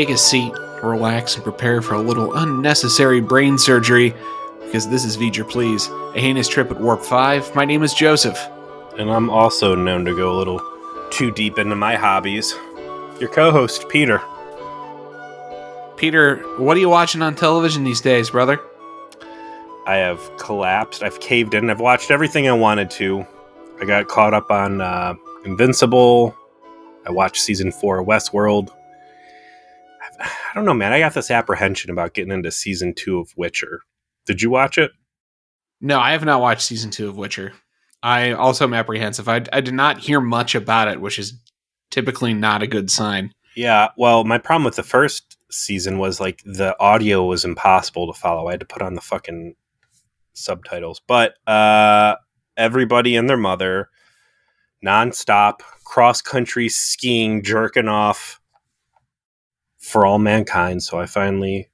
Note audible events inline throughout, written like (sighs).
take a seat, relax, and prepare for a little unnecessary brain surgery because this is V'ger Please, a heinous trip at Warp 5. My name is Joseph. And I'm also known to go a little too deep into my hobbies. Your co host, Peter. Peter, what are you watching on television these days, brother? I have collapsed. I've caved in. I've watched everything I wanted to. I got caught up on uh, Invincible. I watched season four of Westworld. Don't know, man. I got this apprehension about getting into season two of Witcher. Did you watch it? No, I have not watched season two of Witcher. I also am apprehensive. I, I did not hear much about it, which is typically not a good sign. Yeah, well, my problem with the first season was like the audio was impossible to follow. I had to put on the fucking subtitles. But uh everybody and their mother nonstop cross country skiing, jerking off for all mankind. So I finally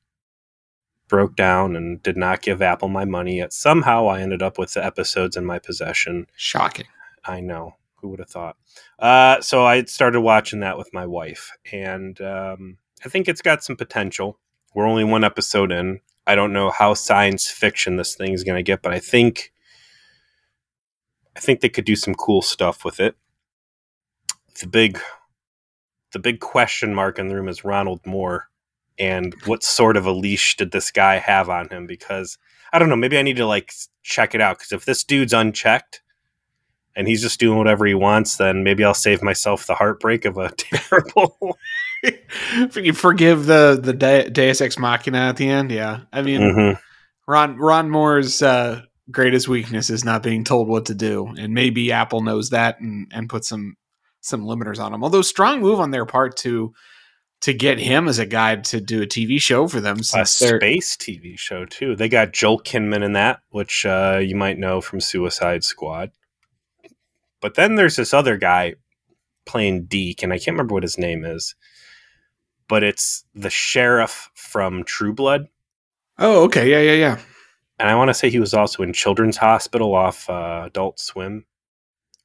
broke down and did not give Apple my money. Yet somehow I ended up with the episodes in my possession. Shocking. I know. Who would have thought? Uh, so I started watching that with my wife, and um, I think it's got some potential. We're only one episode in. I don't know how science fiction this thing is going to get, but I think I think they could do some cool stuff with it. The big the big question mark in the room is Ronald Moore and what sort of a leash did this guy have on him because I don't know, maybe I need to like check it out cuz if this dude's unchecked and he's just doing whatever he wants, then maybe I'll save myself the heartbreak of a (laughs) terrible. you forgive the the Deus Ex Machina at the end, yeah. I mean, mm-hmm. Ron Ron Moore's uh, greatest weakness is not being told what to do, and maybe Apple knows that and and put some some limiters on him. Although strong move on their part to to get him as a guide to do a TV show for them. a space TV show too. They got Joel Kinnaman in that, which uh, you might know from Suicide Squad. But then there's this other guy playing Deke, and I can't remember what his name is, but it's the sheriff from True Blood. Oh, okay, yeah, yeah, yeah. And I want to say he was also in Children's Hospital off uh, Adult Swim.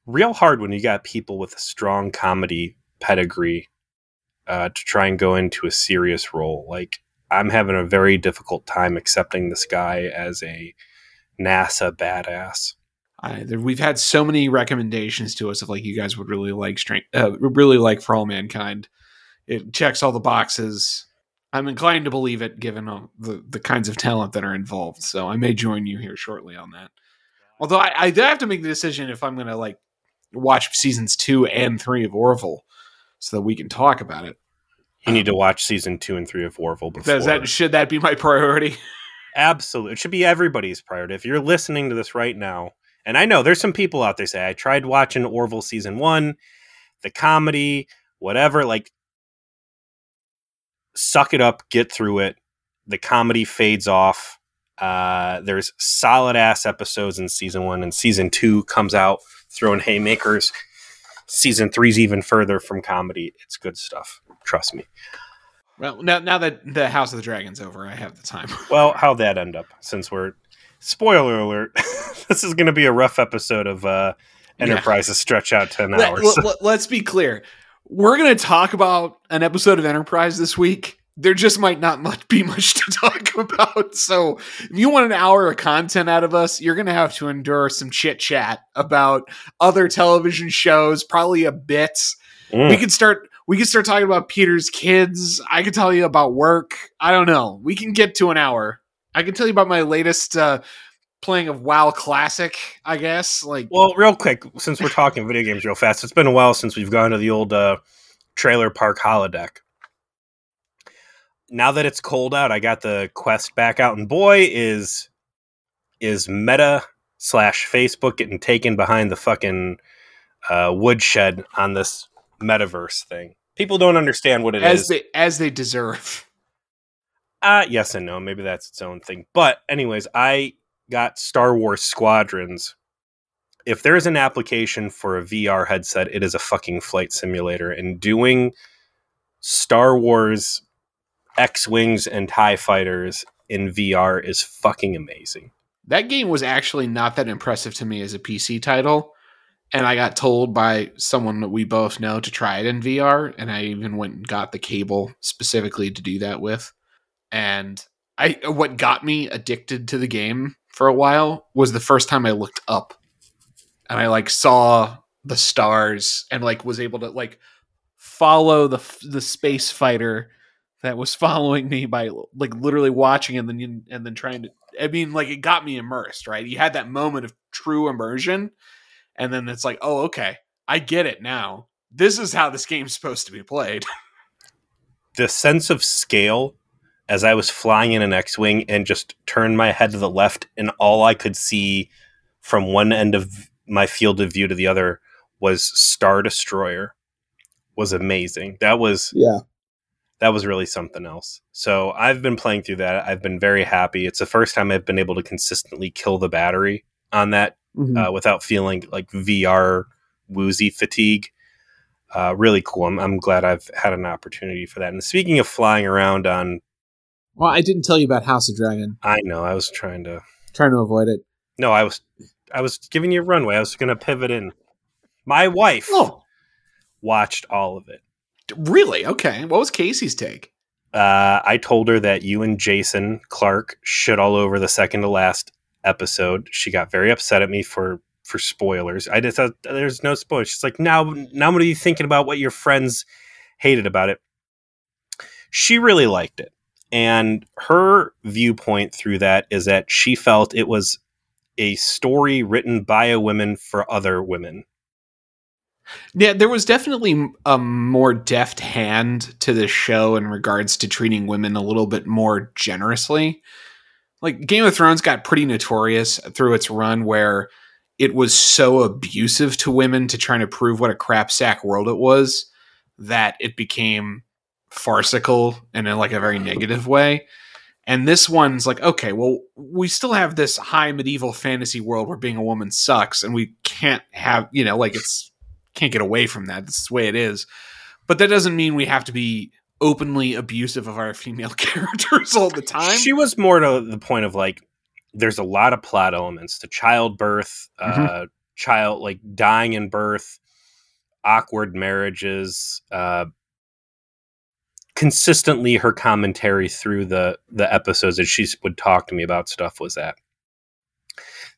Real hard when you got people with a strong comedy pedigree uh, to try and go into a serious role. Like I'm having a very difficult time accepting this guy as a NASA badass. I, we've had so many recommendations to us of like you guys would really like strength, uh, really like for all mankind. It checks all the boxes. I'm inclined to believe it, given the the kinds of talent that are involved. So I may join you here shortly on that. Although I, I have to make the decision if I'm going to like watch seasons two and three of Orville, so that we can talk about it. You need to um, watch season two and three of Orville before. Does that should that be my priority? (laughs) Absolutely, it should be everybody's priority. If you're listening to this right now, and I know there's some people out there say I tried watching Orville season one, the comedy, whatever. Like, suck it up, get through it. The comedy fades off. Uh, there's solid ass episodes in season one, and season two comes out throwing haymakers. Season three's even further from comedy. It's good stuff. Trust me. Well, now now that the House of the Dragon's over, I have the time. (laughs) well, how'd that end up? Since we're spoiler alert, (laughs) this is going to be a rough episode of uh, Enterprise yeah. to stretch out 10 hours. Let, us (laughs) let, be clear. We're going to talk about an episode of Enterprise this week. There just might not much be much to (laughs) talk about. So, if you want an hour of content out of us, you're going to have to endure some chit chat about other television shows, probably a bit. Mm. We could start we could start talking about Peter's kids. I could tell you about work. I don't know. We can get to an hour. I can tell you about my latest uh, playing of WoW Classic, I guess. Like, well, real quick, since we're talking video games real fast, it's been a while since we've gone to the old uh, trailer park holodeck. Now that it's cold out, I got the quest back out, and boy, is is Meta slash Facebook getting taken behind the fucking uh, woodshed on this metaverse thing. People don't understand what it as is. They, as they deserve. Uh, yes and no. Maybe that's its own thing. But, anyways, I got Star Wars Squadrons. If there's an application for a VR headset, it is a fucking flight simulator. And doing Star Wars X Wings and TIE fighters in VR is fucking amazing. That game was actually not that impressive to me as a PC title. and I got told by someone that we both know to try it in VR, and I even went and got the cable specifically to do that with. And I what got me addicted to the game for a while was the first time I looked up and I like saw the stars and like was able to like follow the the space fighter that was (laughs) following me by like literally watching and then and then trying to I mean like it got me immersed, right? You had that moment of true immersion and then it's like, "Oh, okay. I get it now. This is how this game's supposed to be played." (laughs) the sense of scale as I was flying in an X-wing and just turned my head to the left and all I could see from one end of my field of view to the other was Star Destroyer was amazing. That was yeah. That was really something else. So I've been playing through that. I've been very happy. It's the first time I've been able to consistently kill the battery on that mm-hmm. uh, without feeling like VR woozy fatigue. Uh, really cool. I'm, I'm glad I've had an opportunity for that. And speaking of flying around on, well, I didn't tell you about House of Dragon. I know. I was trying to trying to avoid it. No, I was I was giving you a runway. I was going to pivot in. My wife oh. watched all of it. Really? Okay. What was Casey's take? Uh, I told her that you and Jason Clark shit all over the second to last episode. She got very upset at me for for spoilers. I just thought there's no spoilers. She's like, now, now, what are you thinking about? What your friends hated about it? She really liked it, and her viewpoint through that is that she felt it was a story written by a woman for other women. Yeah, there was definitely a more deft hand to the show in regards to treating women a little bit more generously. Like Game of Thrones got pretty notorious through its run where it was so abusive to women to try to prove what a crap sack world it was that it became farcical and in like a very negative way. And this one's like, okay, well, we still have this high medieval fantasy world where being a woman sucks, and we can't have, you know, like it's can't get away from that. That's the way it is. But that doesn't mean we have to be openly abusive of our female (laughs) characters all the time. She was more to the point of like, there's a lot of plot elements to childbirth, mm-hmm. uh, child like dying in birth, awkward marriages, uh, consistently her commentary through the the episodes that she would talk to me about stuff was that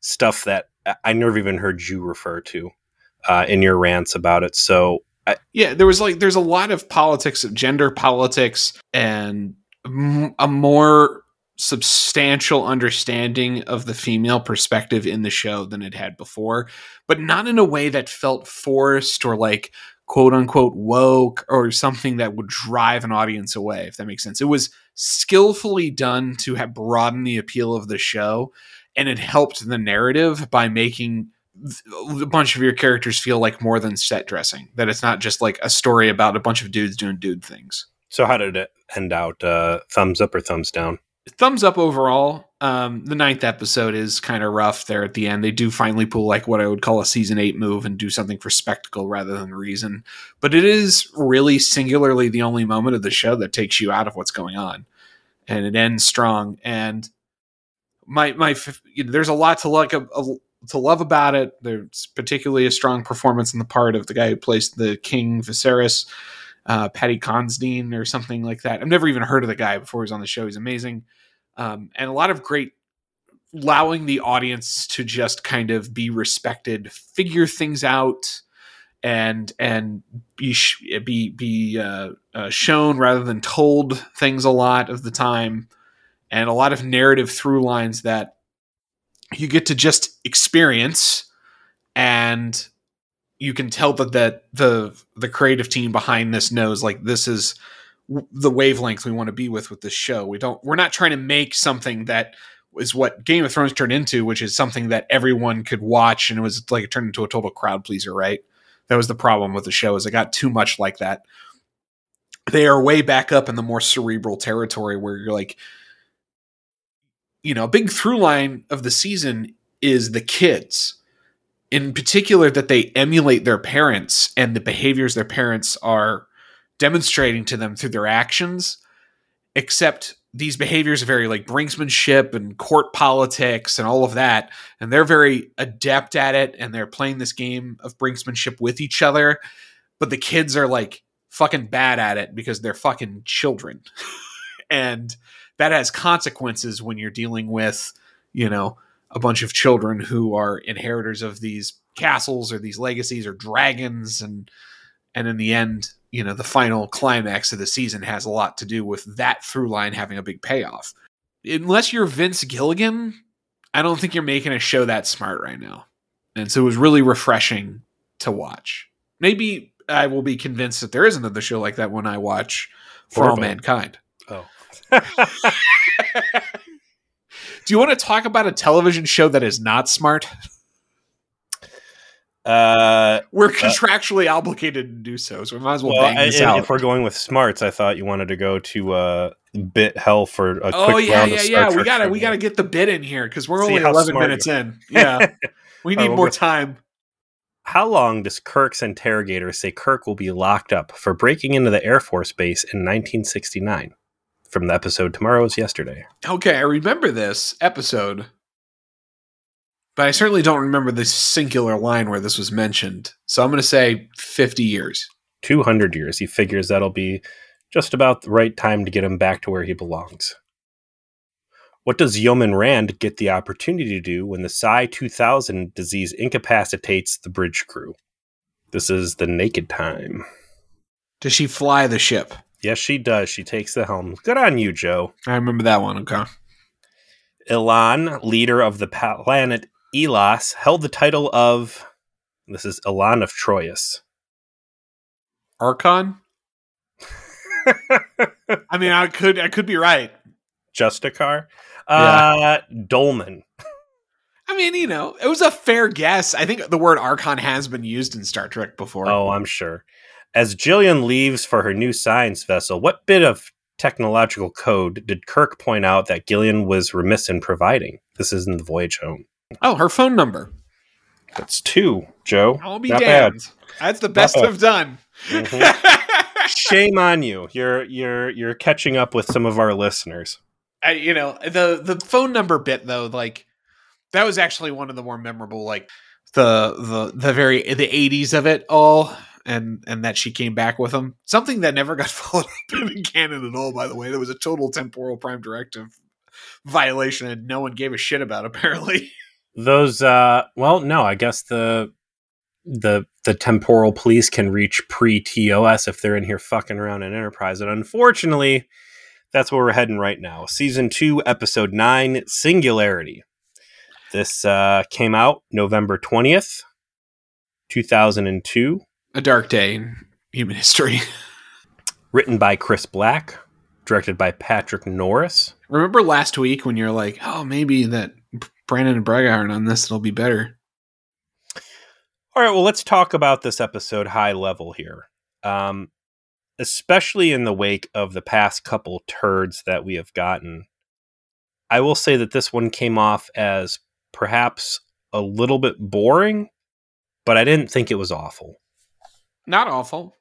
stuff that I never even heard you refer to uh, in your rants about it. So I, yeah, there was like there's a lot of politics, of gender politics, and a more substantial understanding of the female perspective in the show than it had before, but not in a way that felt forced or like quote unquote woke or something that would drive an audience away, if that makes sense. It was skillfully done to have broaden the appeal of the show, and it helped the narrative by making a bunch of your characters feel like more than set dressing. That it's not just like a story about a bunch of dudes doing dude things. So how did it end out? Uh, thumbs up or thumbs down? thumbs up overall. Um, the ninth episode is kind of rough there at the end. They do finally pull like what I would call a season eight move and do something for spectacle rather than reason. But it is really singularly the only moment of the show that takes you out of what's going on, and it ends strong. And my my you know, there's a lot to like a, a, to love about it. There's particularly a strong performance in the part of the guy who plays the King Viserys uh, Paddy Considine or something like that. I've never even heard of the guy before he's on the show. He's amazing. Um, and a lot of great allowing the audience to just kind of be respected, figure things out, and and be be be uh, uh, shown rather than told things a lot of the time, and a lot of narrative through lines that you get to just experience and you can tell that that the the creative team behind this knows like this is the wavelength we want to be with with this show. We don't we're not trying to make something that is what Game of Thrones turned into, which is something that everyone could watch and it was like it turned into a total crowd pleaser, right? That was the problem with the show is it got too much like that. They are way back up in the more cerebral territory where you're like you know, a big through line of the season is the kids in particular that they emulate their parents and the behaviors their parents are demonstrating to them through their actions except these behaviors are very like brinksmanship and court politics and all of that. And they're very adept at it. And they're playing this game of brinksmanship with each other. But the kids are like fucking bad at it because they're fucking children. (laughs) and that has consequences when you're dealing with, you know, a bunch of children who are inheritors of these castles or these legacies or dragons. And and in the end you know the final climax of the season has a lot to do with that through line having a big payoff. Unless you're vince gilligan i don't think you're making a show that smart right now. And so it was really refreshing to watch. Maybe i will be convinced that there is another show like that when i watch for all mankind. Oh. (laughs) do you want to talk about a television show that is not smart uh, we're contractually obligated to do so so we might as well, well, bang I- this if, out if we're going with smarts, I thought you wanted to go to uh, bit hell for a Oh quick yeah, round yeah, of Star yeah. We gotta we gotta get the bit in here because we're See only eleven minutes in. Yeah, (laughs) we need right, more we'll- time. How long does Kirk's interrogator say Kirk will be locked up for breaking into the Air Force Base in 1969? From the episode Tomorrow is Yesterday. Okay, I remember this episode, but I certainly don't remember the singular line where this was mentioned. So I'm going to say fifty years. 200 years. He figures that'll be just about the right time to get him back to where he belongs. What does Yeoman Rand get the opportunity to do when the Psi 2000 disease incapacitates the bridge crew? This is the naked time. Does she fly the ship? Yes, she does. She takes the helm. Good on you, Joe. I remember that one. Okay. Elaan, leader of the planet Elas, held the title of. This is Elaan of Troyius. Archon. (laughs) I mean, I could I could be right. Justicar. Uh, Dohlman. I mean, you know, it was a fair guess. I think the word Archon has been used in Star Trek before. Oh, I'm sure. As Gillian leaves for her new science vessel, what bit of technological code did Kirk point out that Gillian was remiss in providing? This is in the voyage home. Oh, her phone number. That's two, Joe. I'll be Not damned. That's the best. I've done. Mhm. (laughs) Shame on you. You're you're you're catching up with some of our listeners. I, you know the the phone number bit though, like that was actually one of the more memorable, like the the the very the eighties of it all, and and that she came back with them. Something that never got (laughs) followed up in canon at all. By the way, that was a total temporal prime directive violation, and no one gave a shit about. (laughs) Apparently, Those uh well, no, I guess the the the temporal police can reach pre TOS if they're in here fucking around in Enterprise. And unfortunately, that's where we're heading right now. Season two, episode nine, Singularity. This uh came out November twentieth, two thousand and two. A dark day in human history. (laughs) Written by Chris Black, directed by Patrick Norris. Remember last week when you're like, oh, maybe that Brandon and Braga aren't on this, it'll be better. All right, well, let's talk about this episode high level here. Um, especially in the wake of the past couple turds that we have gotten. I will say that this one came off as perhaps a little bit boring, but I didn't think it was awful. Not awful,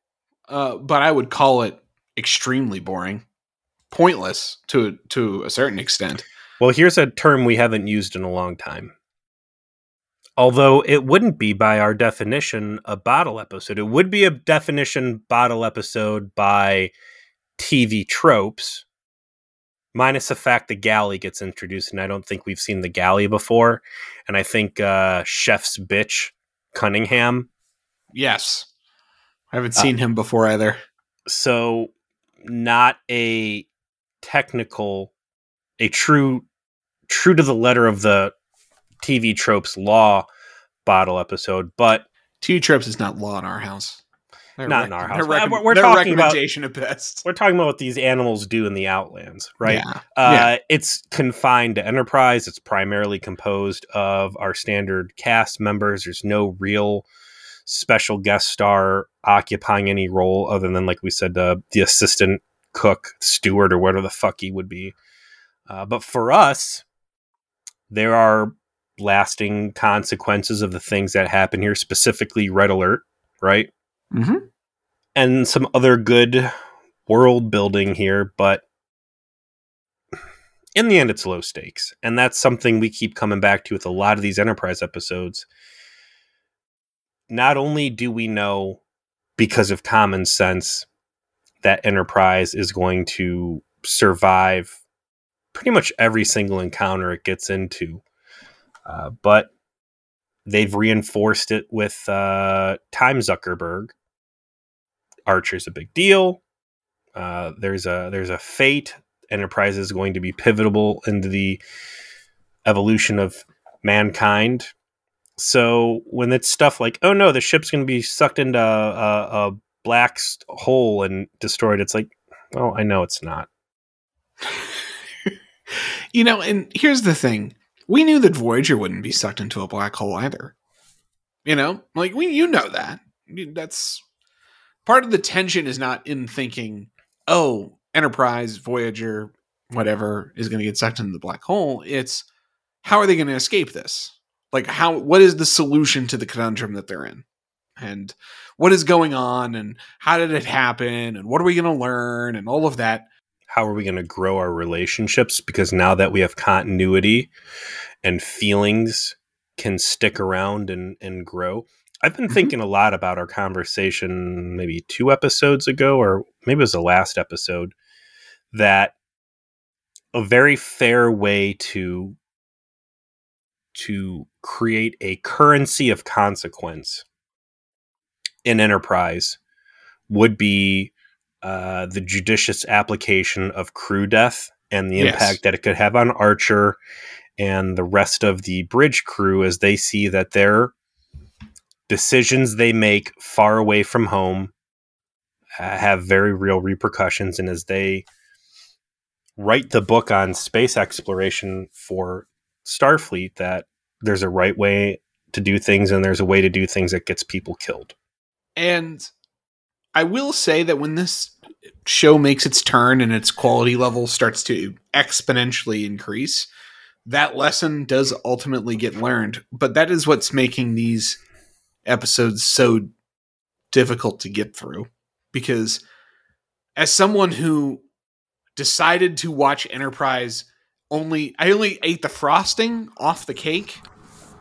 uh, but I would call it extremely boring, pointless to to a certain extent. Well, here's a term we haven't used in a long time. Although it wouldn't be by our definition a bottle episode, it would be a definition bottle episode by TV tropes, minus the fact the galley gets introduced, and I don't think we've seen the galley before. And I think uh, Chef's bitch Cunningham. Yes, I haven't seen him before either. So not a technical, a true, true to the letter of the TV tropes law bottle episode, but Two tropes is not law in our house. Their Not in our house. Their, We're- we're their talking about- recommendation at best. we're talking about what these animals do in the outlands, right? Yeah. Uh, Yeah. It's confined to Enterprise. It's primarily composed of our standard cast members. There's no real special guest star occupying any role other than, like we said, uh, the assistant cook, steward, or whatever the fuck he would be. Uh, but for us, there are lasting consequences of the things that happen here, specifically Red Alert, right? Mm-hmm. and some other good world building here, but in the end, it's low stakes. And that's something we keep coming back to with a lot of these Enterprise episodes. Not only do we know because of common sense that Enterprise is going to survive pretty much every single encounter it gets into, uh, but they've reinforced it with uh, Time Zuckerberg. Archer's a big deal. Uh, there's a there's a fate Enterprise is going to be pivotal into the evolution of mankind. So when it's stuff like, oh no, the ship's going to be sucked into a, a black hole and destroyed, it's like, well, I know it's not. (laughs) you know, and here's the thing: we knew that Voyager wouldn't be sucked into a black hole either. You know, like we, you know that. That's part of the tension is not in thinking, oh, Enterprise, Voyager, whatever is going to get sucked into the black hole. It's how are they going to escape this? Like how what is the solution to the conundrum that they're in? And what is going on and how did it happen and what are we going to learn and all of that. How are we going to grow our relationships because now that we have continuity and feelings can stick around and and grow. I've been mm-hmm. thinking a lot about our conversation maybe two episodes ago, or maybe it was the last episode, that a very fair way to to create a currency of consequence in enterprise would be uh, the judicious application of crew death and the yes. impact that it could have on Archer and the rest of the bridge crew as they see that their decisions they make far away from home uh, have very real repercussions and as they write the book on space exploration for Starfleet that there's a right way to do things and there's a way to do things that gets people killed. And I will say that when this show makes its turn and its quality level starts to exponentially increase, that lesson does ultimately get learned. But that is what's making these episodes so difficult to get through. Because as someone who decided to watch Enterprise only I only ate the frosting off the cake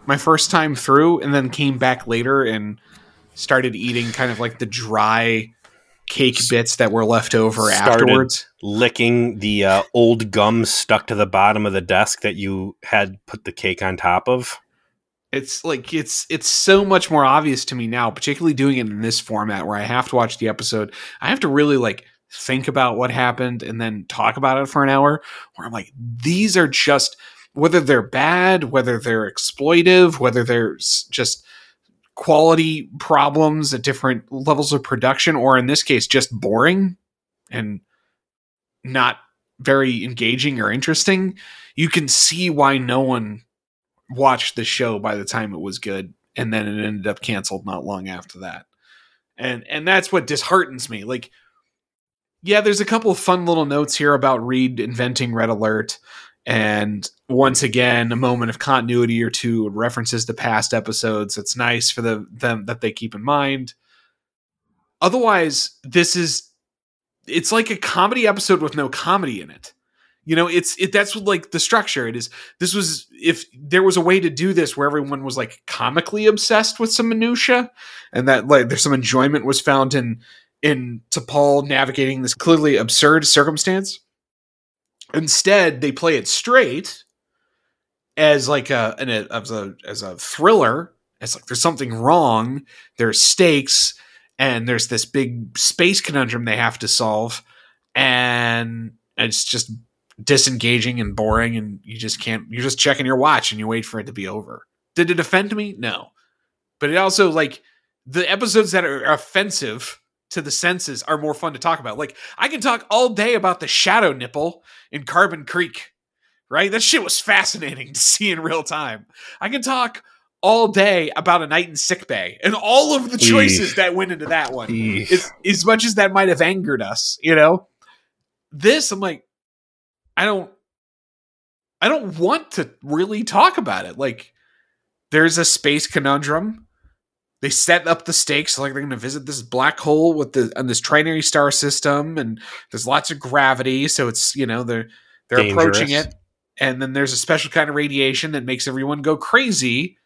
my first time through and then came back later and started eating kind of like the dry cake bits that were left over afterwards. licking the uh, old gum stuck to the bottom of the desk that you had put the cake on top of. It's like it's it's so much more obvious to me now particularly doing it in this format where i have to watch the episode. I have to really like think about what happened and then talk about it for an hour where I'm like, these are just whether they're bad, whether they're exploitive, whether there's just quality problems at different levels of production, or in this case, just boring and not very engaging or interesting, you can see why no one watched the show by the time it was good and then it ended up canceled not long after that. And and that's what disheartens me. Like yeah, there's a couple of fun little notes here about Reed inventing Red Alert. And once again, a moment of continuity or two references to past episodes. It's nice for the, them that they keep in mind. Otherwise, this is it's like a comedy episode with no comedy in it. You know, it's it that's what, like the structure. It is this was if there was a way to do this where everyone was like comically obsessed with some minutia and that like there's some enjoyment was found in in to Paul navigating this clearly absurd circumstance. Instead, they play it straight as like a, an, a as a as a thriller. It's like there's something wrong. There's stakes, and there's this big space conundrum they have to solve, and it's just disengaging and boring, and you just can't. You're just checking your watch and you wait for it to be over. Did it offend me? No, but it also like the episodes that are offensive to the senses are more fun to talk about. Like I can talk all day about the shadow nipple in Carbon Creek, right? That shit was fascinating to see in real time. I can talk all day about a night in sick bay and all of the choices Eesh. that went into that one. As, as much as that might have angered us, you know. This I'm like I don't I don't want to really talk about it. Like there's a space conundrum they set up the stakes like they're going to visit this black hole with the on this trinary star system and there's lots of gravity so it's you know they're they're Dangerous. approaching it and then there's a special kind of radiation that makes everyone go crazy.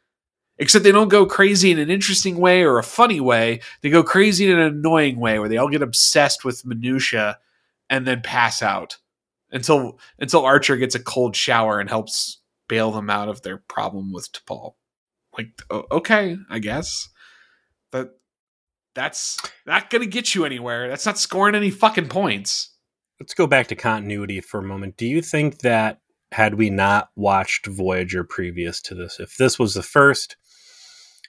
Except they don't go crazy in an interesting way or a funny way. They go crazy in an annoying way where they all get obsessed with minutia and then pass out until until Archer gets a cold shower and helps bail them out of their problem with T'Pol. Like, okay, I guess. But that's not going to get you anywhere. That's not scoring any fucking points. Let's go back to continuity for a moment. Do you think that had we not watched Voyager previous to this, if this was the first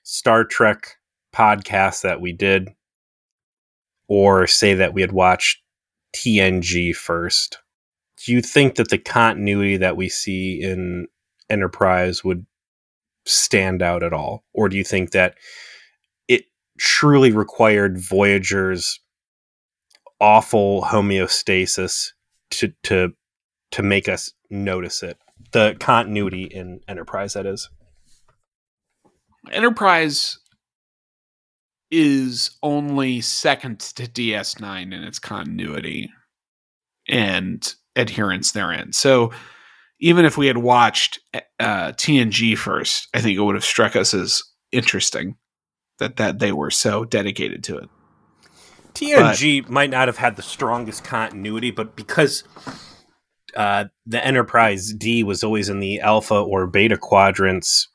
Star Trek podcast that we did, or say that we had watched TNG first, do you think that the continuity that we see in Enterprise would stand out at all? Or do you think that truly required Voyager's awful homeostasis to to to make us notice it? The continuity in Enterprise that is. Enterprise is only second to DS9 in its continuity and adherence therein. So even if we had watched uh, TNG first, I think it would have struck us as interesting that that they were so dedicated to it. TNG but, might not have had the strongest continuity, but because uh, the Enterprise D was always in the alpha or beta quadrants,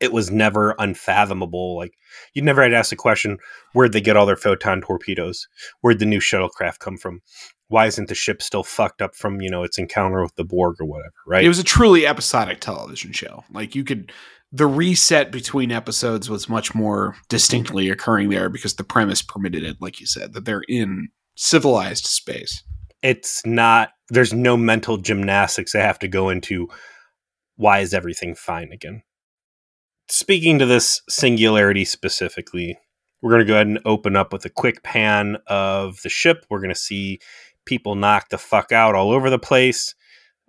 it was never unfathomable. Like you'd never had to ask the question, where'd they get all their photon torpedoes? Where'd the new shuttlecraft come from? why isn't the ship still fucked up from you know its encounter with the Borg or whatever? Right. It was a truly episodic television show. Like you could, the reset between episodes was much more distinctly occurring there because the premise permitted it. Like you said, that they're in civilized space. It's not. There's no mental gymnastics they have to go into. Why is everything fine again? Speaking to this singularity specifically, we're going to go ahead and open up with a quick pan of the ship. We're going to see people knocked the fuck out all over the place.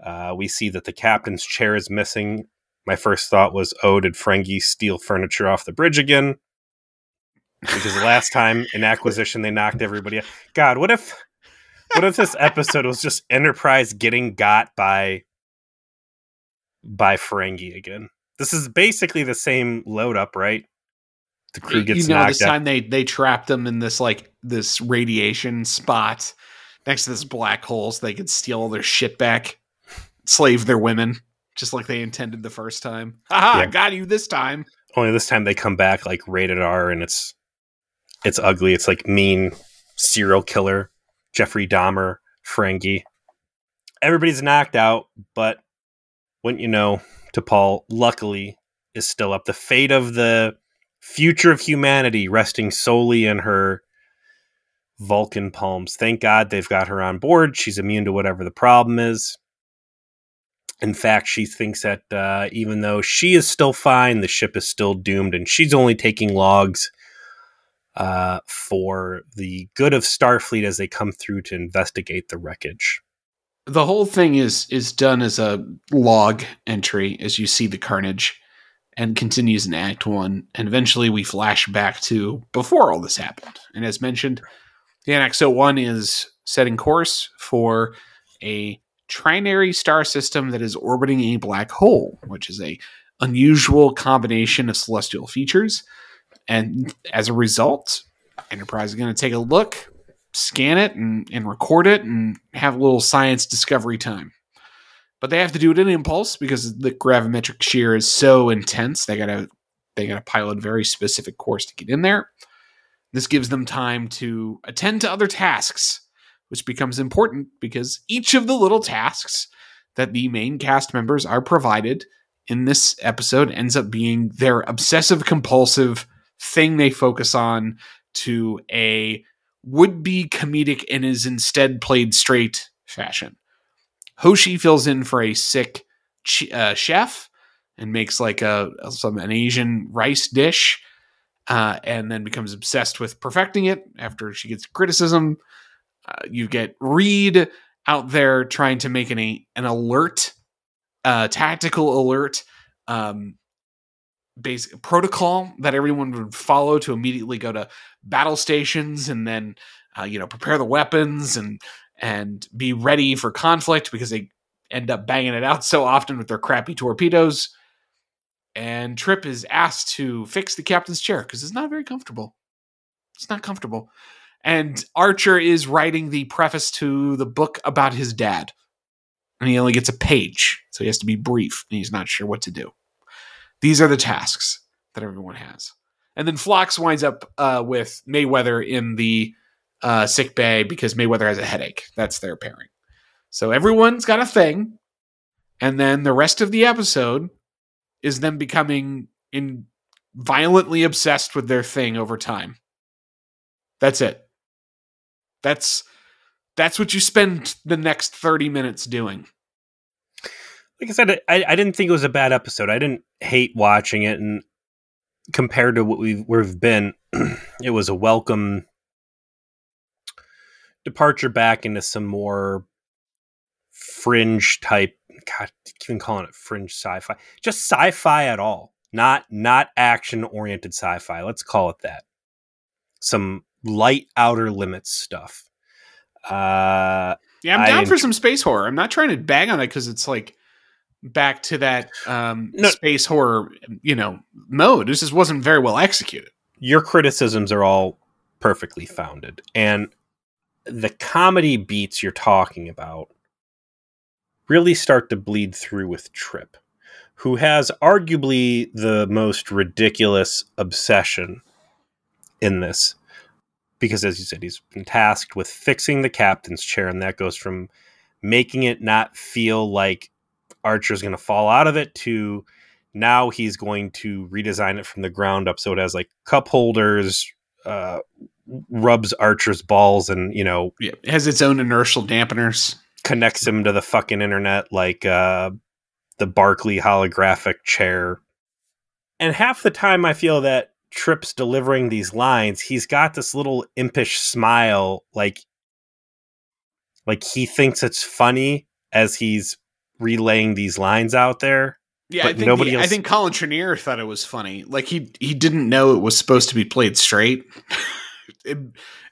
Uh, we see that the captain's chair is missing. My first thought was, oh, did Ferengi steal furniture off the bridge again? Because the last time in acquisition they knocked everybody out. God, what if what if this episode was just Enterprise getting got by by Ferengi again? This is basically the same load up, right? The crew gets you know, this out. time they they trapped them in this like this radiation spot next to this black hole so they could steal all their shit back, slave their women, just like they intended the first time. Haha, yeah. got you this time. Only this time they come back like rated R and it's it's ugly. It's like mean serial killer, Jeffrey Dahmer, Ferengi. Everybody's knocked out, but wouldn't you know, T'Pol luckily is still up. The fate of the future of humanity resting solely in her Vulcan palms. Thank God they've got her on board. She's immune to whatever the problem is. In fact, she thinks that uh, even though she is still fine, the ship is still doomed, and she's only taking logs uh, for the good of Starfleet as they come through to investigate the wreckage. The whole thing is is done as a log entry as you see the carnage, and continues in Act One, and eventually we flash back to before all this happened. And as mentioned, the NX 01 is setting course for a trinary star system that is orbiting a black hole, which is a unusual combination of celestial features. And as a result, Enterprise is going to take a look, scan it, and, and record it, and have a little science discovery time. But they have to do it in impulse because the gravimetric shear is so intense. They got to they got to pilot a very specific course to get in there. This gives them time to attend to other tasks, which becomes important because each of the little tasks that the main cast members are provided in this episode ends up being their obsessive compulsive thing they focus on to a would be comedic and is instead played straight fashion. Hoshi fills in for a sick uh, chef and makes like a some an Asian rice dish uh, and then becomes obsessed with perfecting it after she gets criticism. Uh, you get Reed out there trying to make an an alert, uh, tactical alert, um, basic protocol that everyone would follow to immediately go to battle stations and then uh, you know prepare the weapons and and be ready for conflict because they end up banging it out so often with their crappy torpedoes. And Trip is asked to fix the captain's chair because it's not very comfortable. It's not comfortable. And Archer is writing the preface to the book about his dad. And he only gets a page, so he has to be brief, and he's not sure what to do. These are the tasks that everyone has. And then Phlox winds up uh, with Mayweather in the uh, sick bay because Mayweather has a headache. That's their pairing. So everyone's got a thing, and then the rest of the episode is them becoming in violently obsessed with their thing over time. That's it. That's that's what you spend the next 30 minutes doing. Like I said, I, I didn't think it was a bad episode. I didn't hate watching it, and compared to what we've, we've been, (clears throat) it was a welcome departure back into some more fringe type. God, even calling it fringe sci-fi, just sci-fi at all, not not action oriented sci-fi. Let's call it that. Some light outer limits stuff. Uh, Yeah, I'm down for some space horror. I'm not trying to bag on it because it's like back to that um, No. space horror, you know, mode. This just wasn't very well executed. your criticisms are all perfectly founded and the comedy beats you're talking about really start to bleed through with Trip who has arguably the most ridiculous obsession in this because as you said he's been tasked with fixing the captain's chair and that goes from making it not feel like Archer's going to fall out of it to now he's going to redesign it from the ground up so it has like cup holders uh rubs archer's balls and you know Yeah, it has its own inertial dampeners. connects him to the fucking internet like uh the Barclay holographic chair and half the time i feel that tripp's delivering these lines he's got this little impish smile like like he thinks it's funny as he's relaying these lines out there Yeah, But I think nobody the- I think Colin Trinneer thought it was funny. Like he he didn't know it was supposed to be played straight. (laughs) It-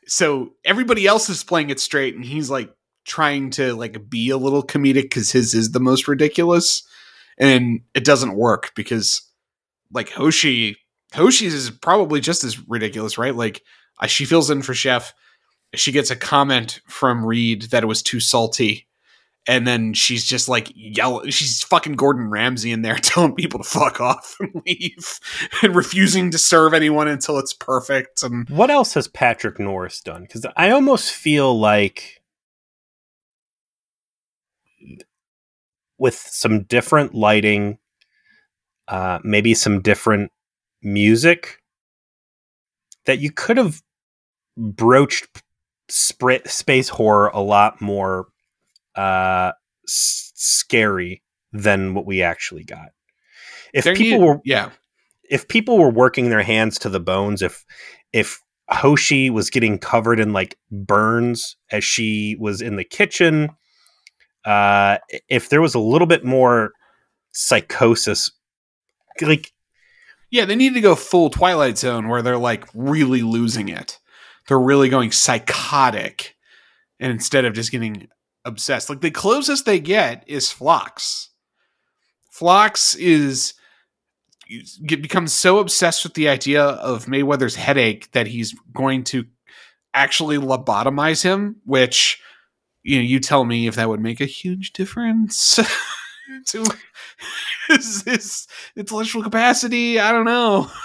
so everybody else is playing it straight, and he's like trying to like be a little comedic because his is the most ridiculous, and it doesn't work because like Hoshi Hoshi's is probably just as ridiculous, right? Like she fills in for Chef. She gets a comment from Reed that it was too salty and then she's just like yelling she's fucking gordon ramsay in there (laughs) telling people to fuck off and leave (laughs) and refusing to serve anyone until it's perfect and What else has Patrick Norris done? Because I almost feel like with some different lighting, uh, maybe some different music, that you could have broached sprit, space horror a lot more uh, s- scary than what we actually got. If there people need- were yeah if people were working their hands to the bones, if if Hoshi was getting covered in like burns as she was in the kitchen, uh, if there was a little bit more psychosis, like yeah they need to go full twilight zone where they're like really losing it. They're really going psychotic and instead of just getting obsessed. Like the closest they get is phlox. Phlox is becomes so obsessed with the idea of mayweather's headache that he's going to actually lobotomize him which you know you tell me if that would make a huge difference (laughs) (laughs) to his, his intellectual capacity i don't know (laughs)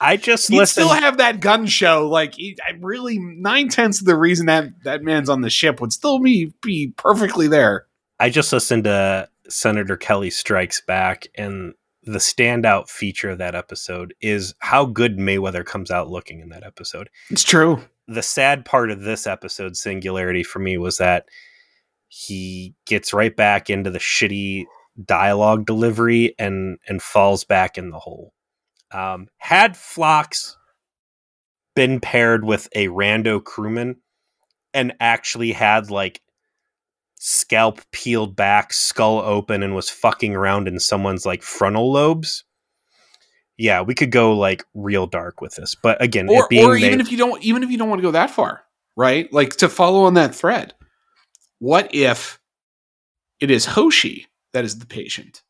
I just He'd still have that gun show. Like, he, I really, nine tenths of the reason that that man's on the ship would still be be perfectly there. I just listened to Senator Kelly Strikes Back, and the standout feature of that episode is how good Mayweather comes out looking in that episode. It's true. the sad part of this episode's singularity for me was that he gets right back into the shitty dialogue delivery and and falls back in the hole. Um, had Phlox been paired with a rando crewman and actually had like scalp peeled back, skull open, and was fucking around in someone's like frontal lobes, yeah, we could go like real dark with this. But again, Or, it being or even if you don't, even if you don't want to go that far, right? Like to follow on that thread. What if it is Hoshi that is the patient.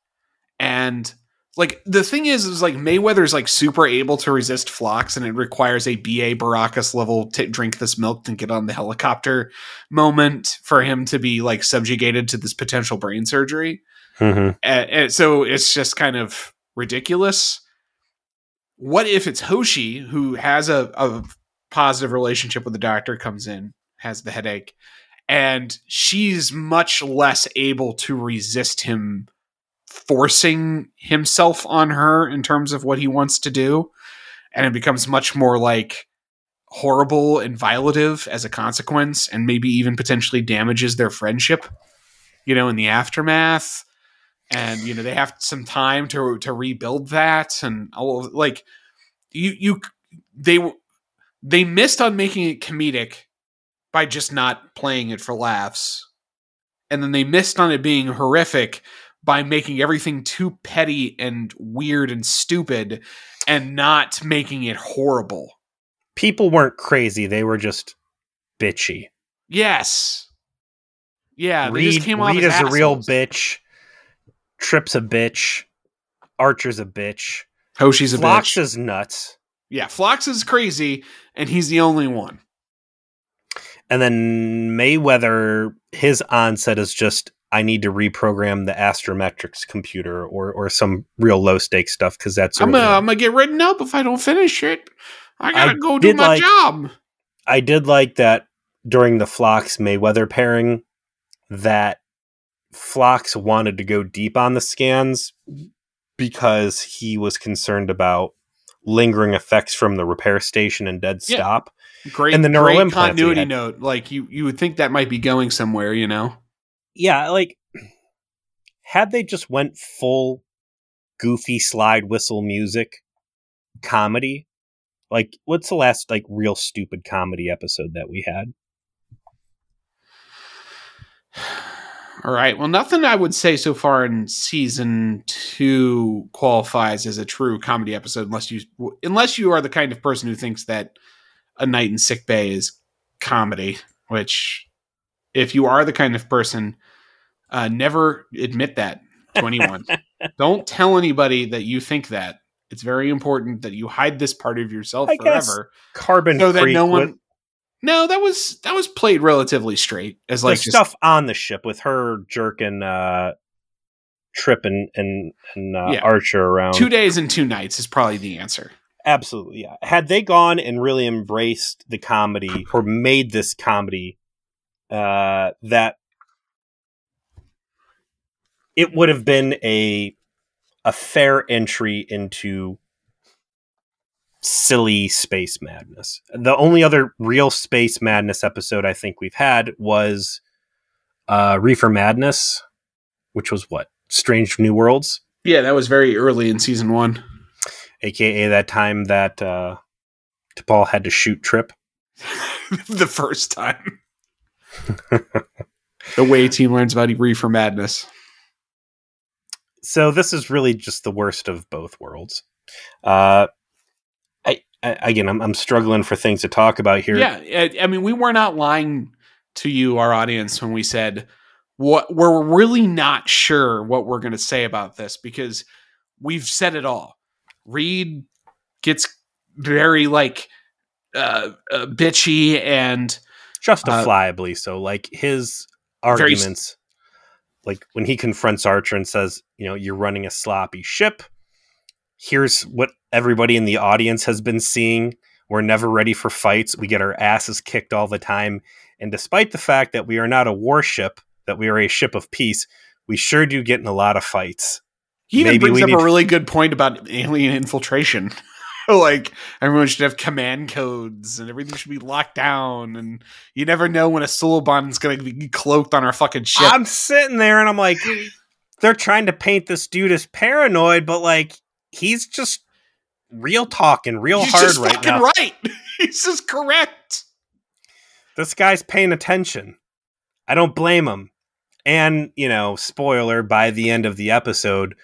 And like the thing is, is like Mayweather's like super able to resist Phlox, and it requires a BA Baracus level to drink this milk and get on the helicopter moment for him to be like subjugated to this potential brain surgery. Mhm. And, and so it's just kind of ridiculous. What if it's Hoshi who has a, a positive relationship with the doctor, comes in, has the headache, and she's much less able to resist him forcing himself on her in terms of what he wants to do. And it becomes much more like horrible and violative as a consequence, and maybe even potentially damages their friendship, you know, in the aftermath and you know they have some time to to rebuild that and all like you you they they missed on making it comedic by just not playing it for laughs and then they missed on it being horrific by making everything too petty and weird and stupid and not making it horrible People weren't crazy; they were just bitchy. yes yeah they Reed, just came off Reed as is a real bitch. Trip's a bitch. Archer's a bitch. hoshi's a bitch is nuts. yeah Phlox is crazy and he's the only one And then Mayweather, his onset is just I need to reprogram the astrometrics computer or or some real low stake stuff because that's I'm gonna, on. I'm gonna get written up if I don't finish it. I gotta I go do my like- job. I did like that during the Phlox Mayweather pairing that Phlox wanted to go deep on the scans because he was concerned about lingering effects from the repair station and dead Yeah. stop. Great, and the neural great continuity note. Like you, you would think that might be going somewhere. You know, Yeah, like had they just went full goofy slide whistle music comedy, like what's the last like real stupid comedy episode that we had? (sighs) All right. Well, nothing I would say so far in season two qualifies as a true comedy episode, unless you unless you are the kind of person who thinks that a night in sick bay is comedy. Which, if you are the kind of person, uh, never admit that to anyone. (laughs) Don't tell anybody that you think that. It's very important that you hide this part of yourself I guess forever, Carbon so that Creek no with- one. No, that was that was played relatively straight as the like just stuff on the ship with her jerking uh Trip and and, and uh, Yeah. Archer around. two days and two nights is probably the answer. Absolutely, yeah. Had they gone and really embraced the comedy or made this comedy, uh, that it would have been a a fair entry into silly space madness. The only other real space madness episode I think we've had was uh, Reefer Madness, which was what Strange New Worlds, Yeah, that was very early in season one. Aka that time that uh, T'Pol had to shoot Trip. (laughs) (laughs) the first time. (laughs) the way team learns about Reefer Madness. so this is really just the worst of both worlds. Uh, I, I again, I'm, I'm struggling for things to talk about here. Yeah, I, I mean, we were not lying to you, our audience, when we said what we're really not sure what we're going to say about this because we've said it all. Reed gets very like uh, uh bitchy and justifiably so. Like his Very arguments, like when he confronts Archer and says, "You know, you're running a sloppy ship." Here's what everybody in the audience has been seeing. We're never ready for fights. We get our asses kicked all the time. And despite the fact that we are not a warship, that we are a ship of peace, we sure do get in a lot of fights. He even Maybe brings up need- a really good point about alien infiltration. (laughs) like everyone should have command codes and everything should be locked down and you never know when a Suliban is going to be cloaked on our fucking ship. I'm sitting there and I'm like, (laughs) they're trying to paint this dude as paranoid, but like he's just real talking real He's hard right fucking now. right. (laughs) He's just correct. This guy's paying attention. I don't blame him. And, you know, spoiler, by the end of the episode,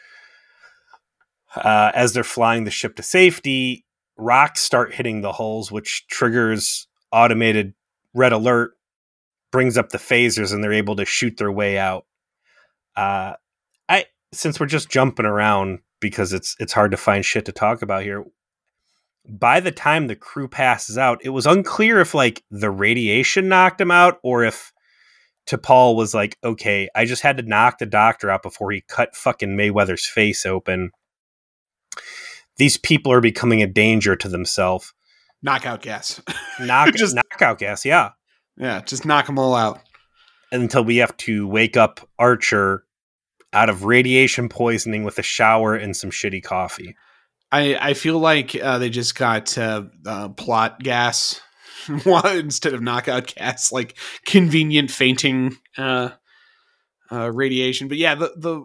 uh, as they're flying the ship to safety, rocks start hitting the hulls, which triggers automated red alert, brings up the phasers, and they're able to shoot their way out. Uh, I since we're just jumping around because it's it's hard to find shit to talk about here. By the time the crew passes out, it was unclear if like the radiation knocked him out or if T'Pol was like, okay, I just had to knock the doctor out before he cut fucking Mayweather's face open. These people are becoming a danger to themselves. Knockout gas. (laughs) Knock, (laughs) Just- knockout gas, yeah. yeah, just knock them all out. Until we have to wake up Archer out of radiation poisoning with a shower and some shitty coffee. I I feel like uh, they just got uh, uh, plot gas (laughs) instead of knockout gas, like convenient fainting uh, uh, radiation. But yeah, the, the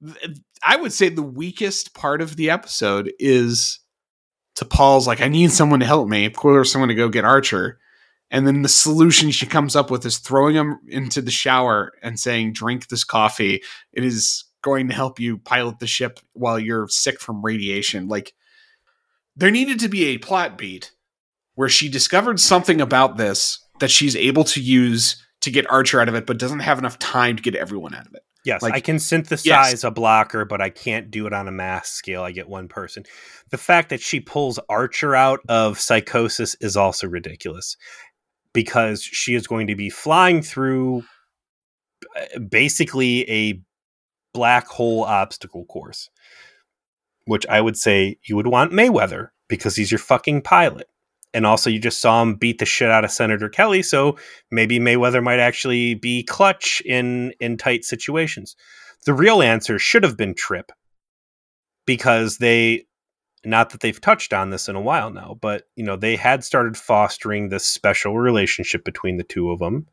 the I would say the weakest part of the episode is T'Pol's like, I need someone to help me. Of course, someone to go get Archer. And then the solution she comes up with is throwing him into the shower and saying, Drink this coffee. It is going to help you pilot the ship while you're sick from radiation. Like, there needed to be a plot beat where she discovered something about this that she's able to use to get Archer out of it, but doesn't have enough time to get everyone out of it. Yes, Like- I can synthesize Yes. a blocker, but I can't do it on a mass scale. I get one person. The fact that she pulls Archer out of psychosis is also ridiculous because she is going to be flying through uh, basically a black hole obstacle course, which I would say you would want Mayweather because he's your fucking pilot. And also, you just saw him beat the shit out of Senator Kelly, so maybe Mayweather might actually be clutch in in tight situations. The real answer should have been Trip because they not that they've touched on this in a while now, but you know they had started fostering this special relationship between the two of them.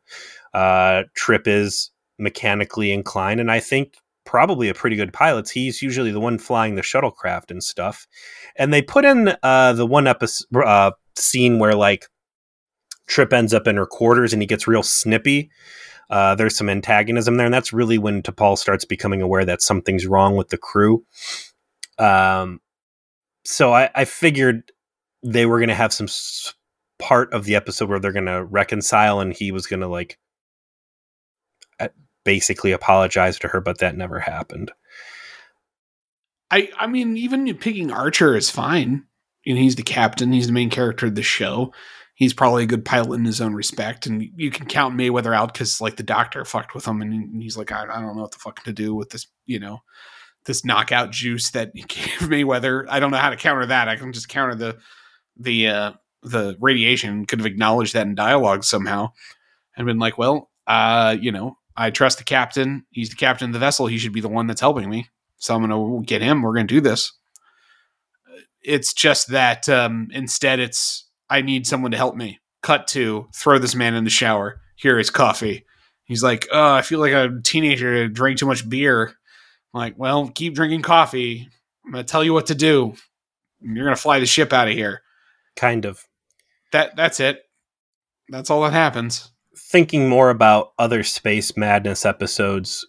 Uh, Trip is mechanically inclined, and I think probably a pretty good pilot. He's usually the one flying the shuttlecraft and stuff. And they put in uh, the one episode uh, scene where like Trip ends up in her quarters and he gets real snippy. Uh, there's some antagonism there, and that's really when T'Pol starts becoming aware that something's wrong with the crew. Um, so I, I figured they were going to have some s- part of the episode where they're going to reconcile, and he was going to like basically apologize to her, but that never happened. I I mean, even picking Archer is fine. You know, he's the captain. He's the main character of the show. He's probably a good pilot in his own respect, and you can count Mayweather out because like the doctor fucked with him, and he's like, I, I don't know what the fuck to do with this, you know, this knockout juice that he (laughs) gave Mayweather. I don't know how to counter that. I can just counter the the uh the radiation. Could have acknowledged that in dialogue somehow, and been like, well, uh, you know, I trust the captain. He's the captain of the vessel. He should be the one that's helping me. So I'm to get him. We're to do this. It's just that um, instead, it's I need someone to help me. Cut to throw this man in the shower. Here is coffee. He's like, oh, I feel like a teenager drank too much beer. I'm like, well, keep drinking coffee. I'm to tell you what to do. You're to fly the ship out of here. Kind of. That that's it. That's all that happens. thinking more about other space madness episodes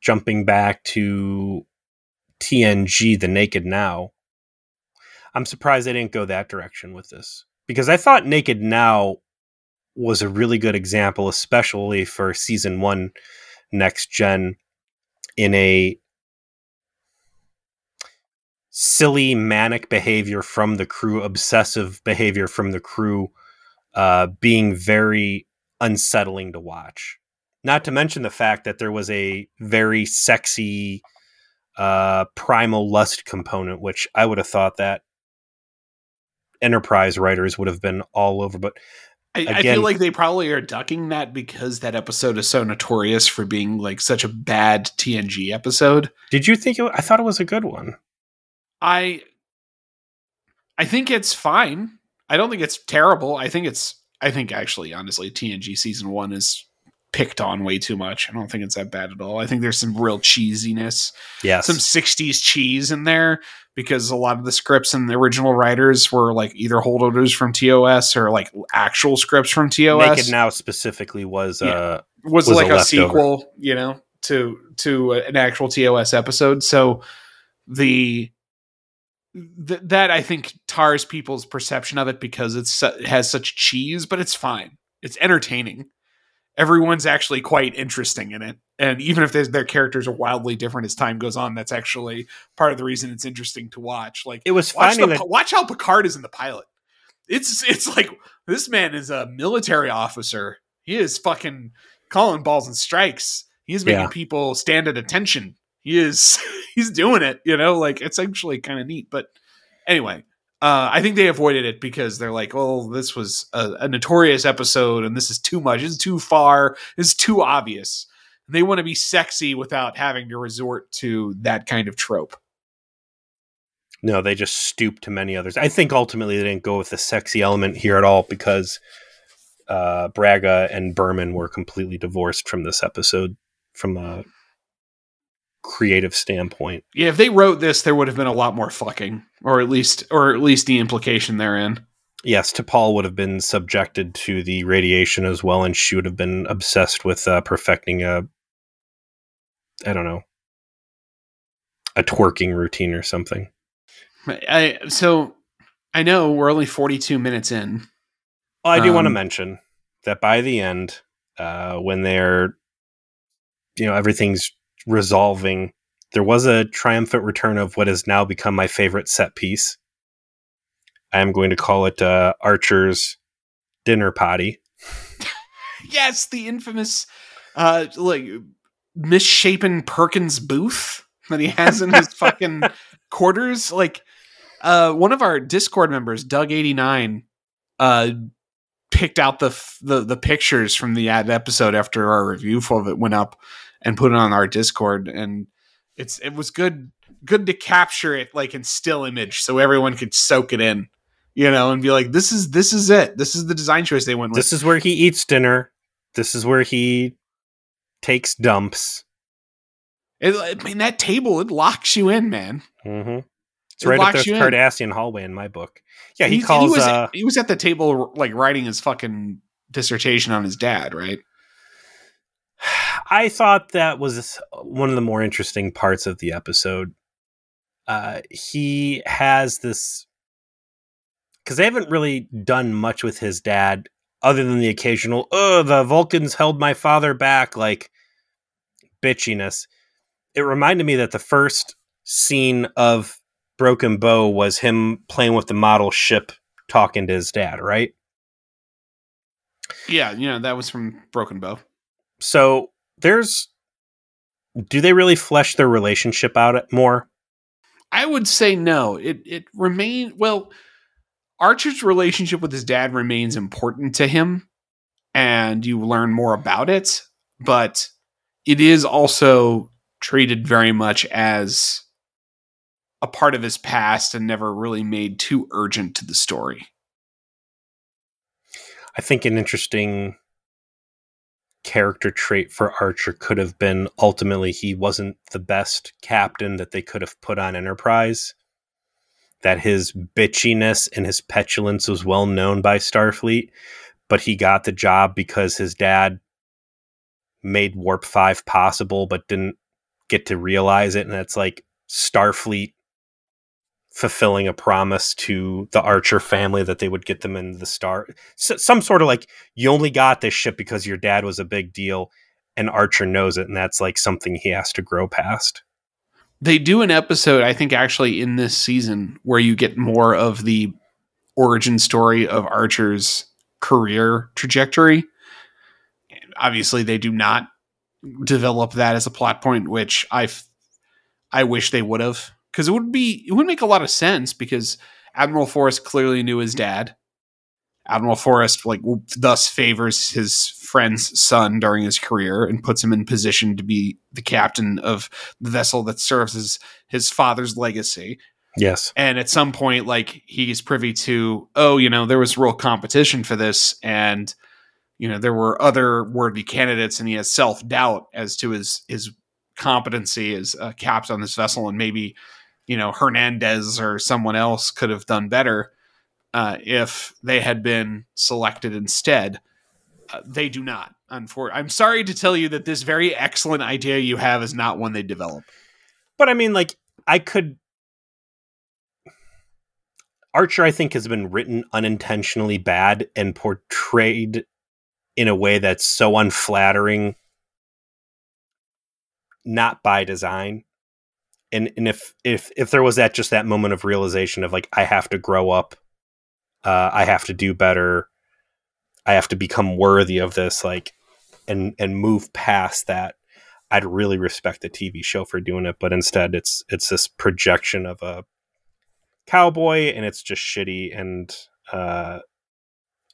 jumping back to TNG the Naked Now I'm surprised they didn't go that direction with this because I thought Naked Now was a really good example especially for season 1 next gen in a silly manic behavior from the crew obsessive behavior from the crew uh, being very unsettling to watch. Not to mention the fact that there was a very sexy uh, primal lust component, which I would have thought that Enterprise writers would have been all over. But I, I feel like they probably are ducking that because that episode is so notorious for being like such a bad TNG episode. did you think it? I thought it was a good one. I I think it's fine. I don't think it's terrible. I think it's I think actually honestly TNG season 1 is picked on way too much. I don't think it's that bad at all. I think there's some real cheesiness, yeah, some 60s cheese in there because a lot of the scripts and the original writers were like either holdovers from TOS or like actual scripts from TOS. Naked Now specifically was Yeah. uh, was, was like a, leftover. sequel, you know, to to an actual TOS episode. So the th- that I think tars people's perception of it because it's su- it has such cheese, but it's fine. It's entertaining. Everyone's actually quite interesting in it. And even if their- their characters are wildly different as time goes on, that's actually part of the reason it's interesting to watch. Like It was watch, the, that watch how Picard is in the pilot. It's it's like this man is a military officer. He is fucking calling balls and strikes. He's making Yeah. people stand at attention. He is (laughs) he's doing it. You know, like it's actually kind of neat. But anyway, uh, I think they avoided it because they're like, "Oh, this was a, a notorious episode, and this is too much. It's too far. It's too obvious." They want to be sexy without having to resort to that kind of trope. no, they just stooped to many others. I think ultimately they didn't go with the sexy element here at all because uh, Braga and Berman were completely divorced from this episode from a creative standpoint. Yeah, if they wrote this, there would have been a lot more fucking, or at least, or at least the implication therein. Yes, T'Pol would have been subjected to the radiation as well, and she would have been obsessed with uh, perfecting a, I don't know, a twerking routine or something. I so I know we're only forty two minutes in. Well, I do want to Um, mention that by the end, uh, when they're, you know, everything's resolving, there was a triumphant return of what has now become my favorite set piece. I am going to call it uh, Archer's dinner potty. (laughs) Yes, the infamous, uh, like misshapen Perkins booth that he has in his (laughs) fucking quarters. Like, uh, one of our Discord members, Doug eighty nine, uh, picked out the f- the the pictures from the ad episode after our review of it went up and put it on our Discord, and it's it was good good to capture it like in still image so everyone could soak it in. You know, and be like, "This is this is it. This is the design choice they went with." This is where he eats dinner. This is where he takes dumps. It, I mean, that table it locks you in, man. hmm It's It right up there you with in. Cardassian hallway in my book. Yeah, he He's- calls. He was, uh, he was at the table, like writing his fucking dissertation on his dad, right? (sighs) I thought that was one of the more interesting parts of the episode. Uh, he has this because they haven't really done much with his dad other than the occasional "oh, the Vulcans held my father back" like bitchiness. It reminded me that the first scene of Broken Bow was him playing with the model ship, talking to his dad, right? Yeah, you know that was from Broken Bow. So there's do they really flesh their relationship out more I would say no. It it remain well. Archer's relationship with his dad remains important to him, and you learn more about it. But it is also treated very much as a part of his past and never really made too urgent to the story. i think an interesting character trait for archer could have been ultimately he wasn't the best captain that they could have put on enterprise that his bitchiness and his petulance was well known by starfleet but he got the job because his dad made warp 5 possible but didn't get to realize it and it's like starfleet fulfilling a promise to the archer family that they would get them in the star S- some sort of like you only got this ship because your dad was a big deal and archer knows it and that's like something he has to grow past They do an episode, I think, actually in this season where you get more of the origin story of Archer's career trajectory. Obviously, they do not develop that as a plot point, which I wish they would have, because it would be it would make a lot of sense because Admiral Forrest clearly knew his dad. Admiral Forrest, like, thus favors his friend's son during his career and puts him in position to be the captain of the vessel that serves as his father's legacy. yes And at some point, like, he's privy to, oh, you know, there was real competition for this, and you know, there were other worthy candidates, and he has self doubt as to his his competency as a captain on this vessel, and maybe you know Hernandez or someone else could have done better uh, if they had been selected instead. Uh, they do not. Unfor- I'm sorry to tell you that this very excellent idea you have is not one they develop. but i mean like i could archer i think has been written unintentionally bad and portrayed in a way that's so unflattering not by design. And and if if if there was that just that moment of realization of like I have to grow up, uh, I have to do better, I have to become worthy of this, like, and and move past that. I'd really respect the TV show for doing it, but instead it's it's this projection of a cowboy, and it's just shitty. And uh,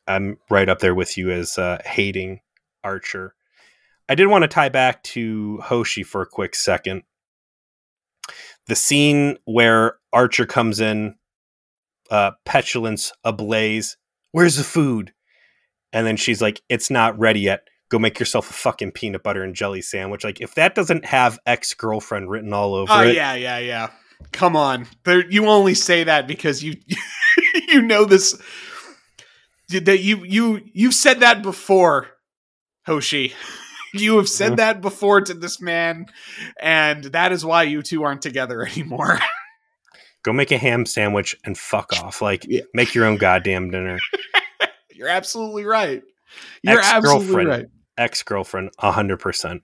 I'm right up there with you as uh, hating Archer. I did want to tie back to Hoshi for a quick second. The scene where Archer comes in, uh, petulance ablaze. Where's the food? And then she's like, "It's not ready yet. Go make yourself a fucking peanut butter and jelly sandwich." Like, if that doesn't have ex girlfriend written all over Oh it, yeah, yeah, yeah. Come on. There, you only say that because you (laughs) you know this that you you you've said that before, Hoshi. You have said that before to this man, and that is why you two aren't together (laughs) anymore. go make a ham sandwich and fuck off. Like, Yeah. make your own goddamn dinner. (laughs) You're absolutely right. You're Ex-girlfriend. right. Ex girlfriend, hundred percent.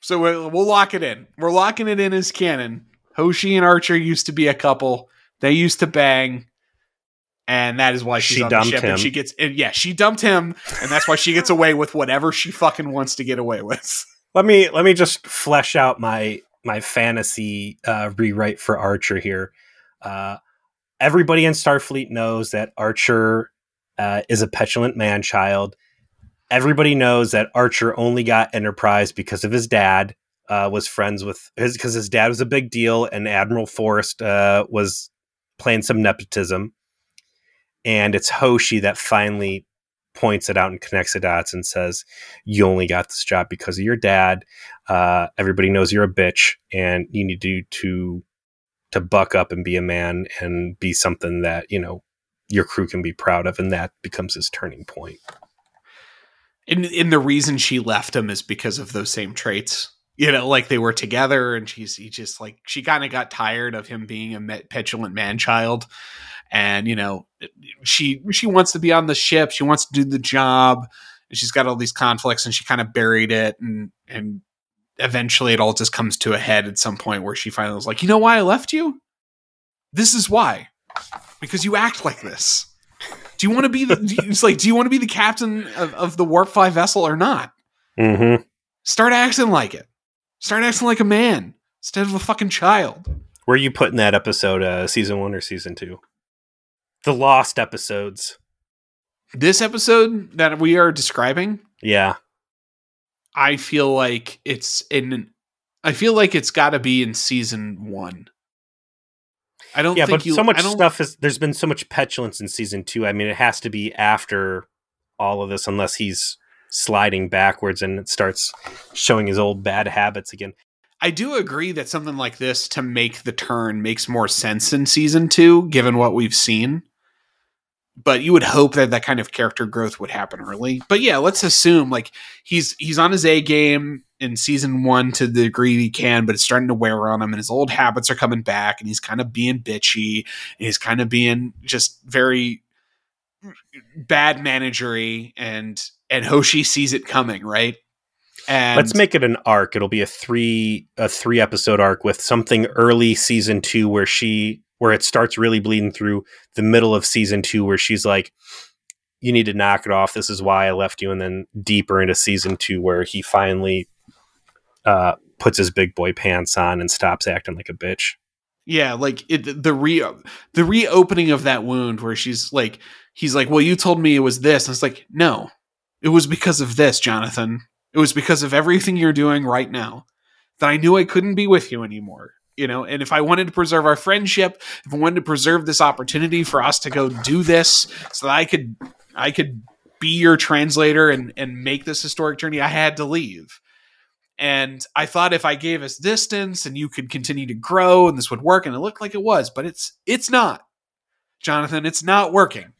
So we'll, we'll lock it in. We're locking it in as canon. Hoshi and Archer used to be a couple. They used to bang, and that is why she's She on the dumped ship. him. And she gets, and yeah, she dumped him, and that's why she gets away with whatever she fucking wants to get away with. Let me let me just flesh out my my fantasy uh, rewrite for Archer here. Uh, everybody in Starfleet knows that Archer uh, is a petulant man child. Everybody knows that Archer only got Enterprise because of his dad. Uh, was friends with his because his dad was a big deal, and Admiral Forrest uh, was playing some nepotism. And it's Hoshi that finally points it out and connects the dots and says, "You only got this job because of your dad. Uh, everybody knows you're a bitch, and you need to to to buck up and be a man and be something that you know your crew can be proud of." And that becomes his turning point. And, and the reason she left him is because of those same traits. You know, like they were together, and she's he just like she kind of got tired of him being a petulant man child, and you know, she she wants to be on the ship, she wants to do the job, and she's got all these conflicts, and she kind of buried it, and and eventually it all just comes to a head at some point where she finally was like, you know why I left you? This is why, because you act like this. Do you want to be the? It's like, do you want to be the captain of, of the warp five vessel or not? Mm-hmm. Start acting like it. Start acting like a man instead of a fucking child. Where are you putting that episode? Uh, season one or season two? The lost episodes. This episode that we are describing, Yeah, I feel like it's in. I feel like it's got to be in season one. I don't yeah, think but you. so much stuff is. There's been so much petulance in season two. I mean, it has to be after all of this, unless he's sliding backwards and it starts showing his old bad habits again. I do agree that something like this to make the turn makes more sense in season two, given what we've seen. But you would hope that that kind of character growth would happen early. But yeah, let's assume like he's he's on his A game in season one to the degree he can, but it's starting to wear on him, and his old habits are coming back, and he's kind of being bitchy, and he's kind of being just very bad managery, and and Hoshi sees it coming, right? And Let's make it an arc. It'll be a three a three episode arc with something early season two where she where it starts really bleeding through the middle of season two where she's like, "You need to knock it off. This is why I left you." And then deeper into season two where he finally uh, puts his big boy pants on and stops acting like a bitch. Yeah, like it, the re the reopening of that wound where she's like, he's like, well, you told me it was this, and it's like, no, it was because of this, Jonathan. It was because of everything you're doing right now that I knew I couldn't be with you anymore. You know, and if I wanted to preserve our friendship, if I wanted to preserve this opportunity for us to go do this, so that I could, I could be your translator and and make this historic journey, I had to leave. And I thought if I gave us distance and you could continue to grow and this would work, and it looked like it was, but it's it's not, Jonathan. It's not working,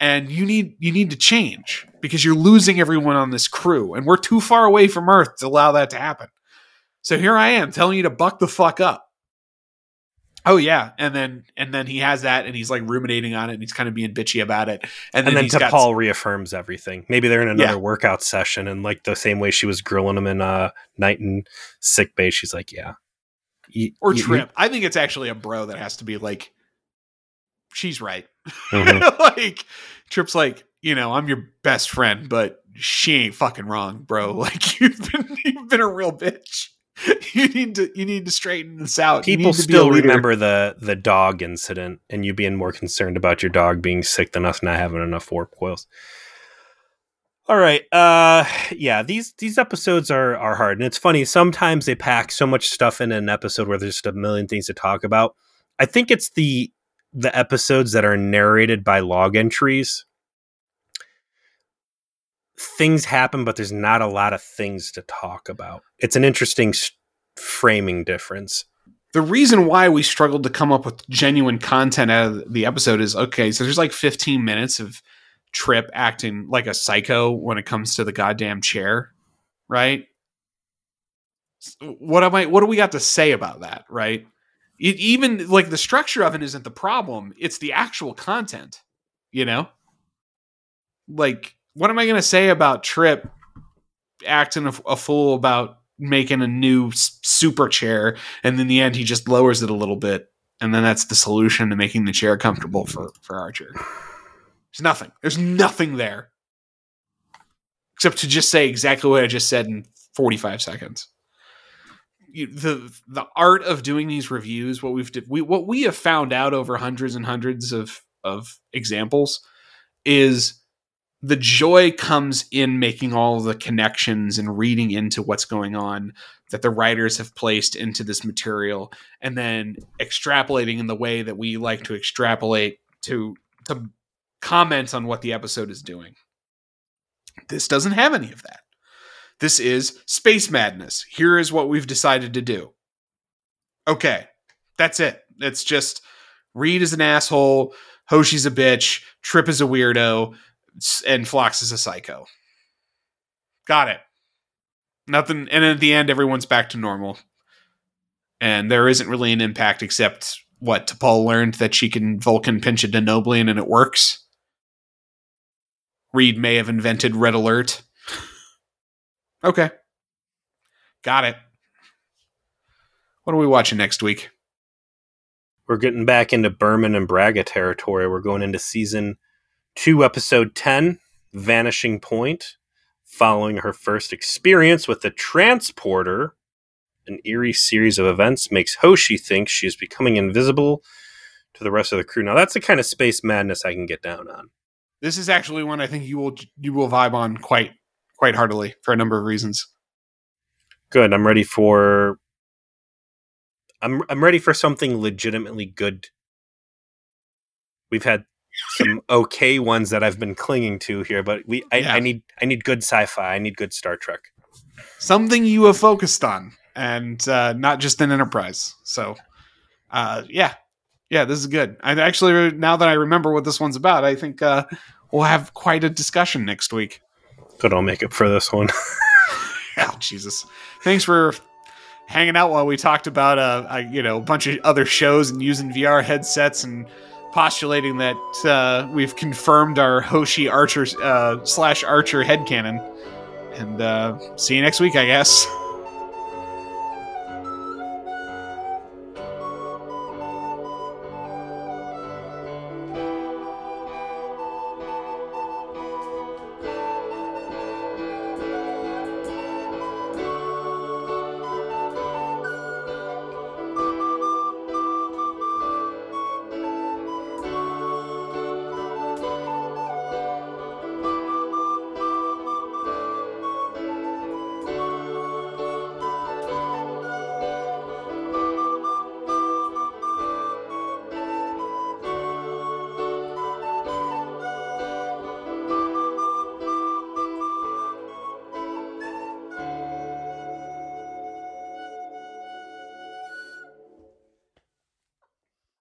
and you need you need to change because you're losing everyone on this crew, and we're too far away from Earth to allow that to happen. So here I am telling you to buck the fuck up. Oh yeah, and then and then he has that, and he's like ruminating on it, and he's kind of being bitchy about it, and then, And then he's got- reaffirms everything. Maybe they're in another Yeah. workout session, and like the same way she was grilling him in uh, night in sick bay, she's like, "Yeah." You- or you- Trip. I think it's actually a bro that has to be like, she's right. Mhm. (laughs) like Trip's like, you know, I'm your best friend, but she ain't fucking wrong, bro. (laughs) Like you've been you've been a real bitch. (laughs) You need to you need to straighten this out. People need to be a still remember the the dog incident, and you being more concerned about your dog being sick than us not having enough warp coils. All right, uh, yeah these these episodes are are hard, and it's funny. Sometimes they pack so much stuff in an episode where there's just a million things to talk about. I think it's the the episodes that are narrated by log entries. Things happen, but there's not a lot of things to talk about. It's an interesting framing difference. the reason why we struggled to come up with genuine content out of the episode is okay, so there's like 15 minutes of Trip acting like a psycho when it comes to the goddamn chair, right? What am I what do we got to say about that, right? It, even like the structure of it isn't the problem, it's the actual content, you know? Like what am I going to say about Trip acting a, a fool about making a new super chair and in the end he just lowers it a little bit and then that's the solution to making the chair comfortable for for archer? There's nothing. There's nothing there. Except to just say exactly what i just said in 45 seconds. You, the the art of doing these reviews what we've we what we have found out over hundreds and hundreds of of examples is the joy comes in making all the connections and reading into what's going on that the writers have placed into this material and then extrapolating in the way that we like to extrapolate to to comment on what the episode is doing. This doesn't have any of that. This is space madness. Here is what we've decided to do. Okay that's it. It's just reed is an asshole. Hoshi's a bitch. Trip is a weirdo and Phlox is a psycho. Got it. Nothing, and at the end, everyone's back to normal, and there isn't really an impact except what T'Pol learned that she can Vulcan pinch a Denobulan and it works. Reed may have invented Red Alert. (laughs) Okay, got it. What are we watching next week? We're getting back into Berman and Braga territory. We're going into season two, episode 10, Vanishing Point. Following her first experience with the transporter, an eerie series of events makes Hoshi think she is becoming invisible to the rest of the crew. Now, that's the kind of space madness I can get down on. This is actually one I think you will you will vibe on quite quite heartily for a number of reasons. Good. I'm ready for. I'm I'm ready for something legitimately good. We've had some okay ones that I've been clinging to here, but we I, Yeah. I need I need good sci-fi. I need good Star Trek. something you have focused on and uh, not just an enterprise so uh, yeah yeah this is good i actually now that i remember what this one's about i think uh, we'll have quite a discussion next week But I'll make up for this one. (laughs) oh jesus thanks for hanging out while we talked about uh, uh, you know a bunch of other shows and using vr headsets and postulating that uh, we've confirmed our hoshi archer uh, slash archer headcanon. And uh, see you next week i guess (laughs)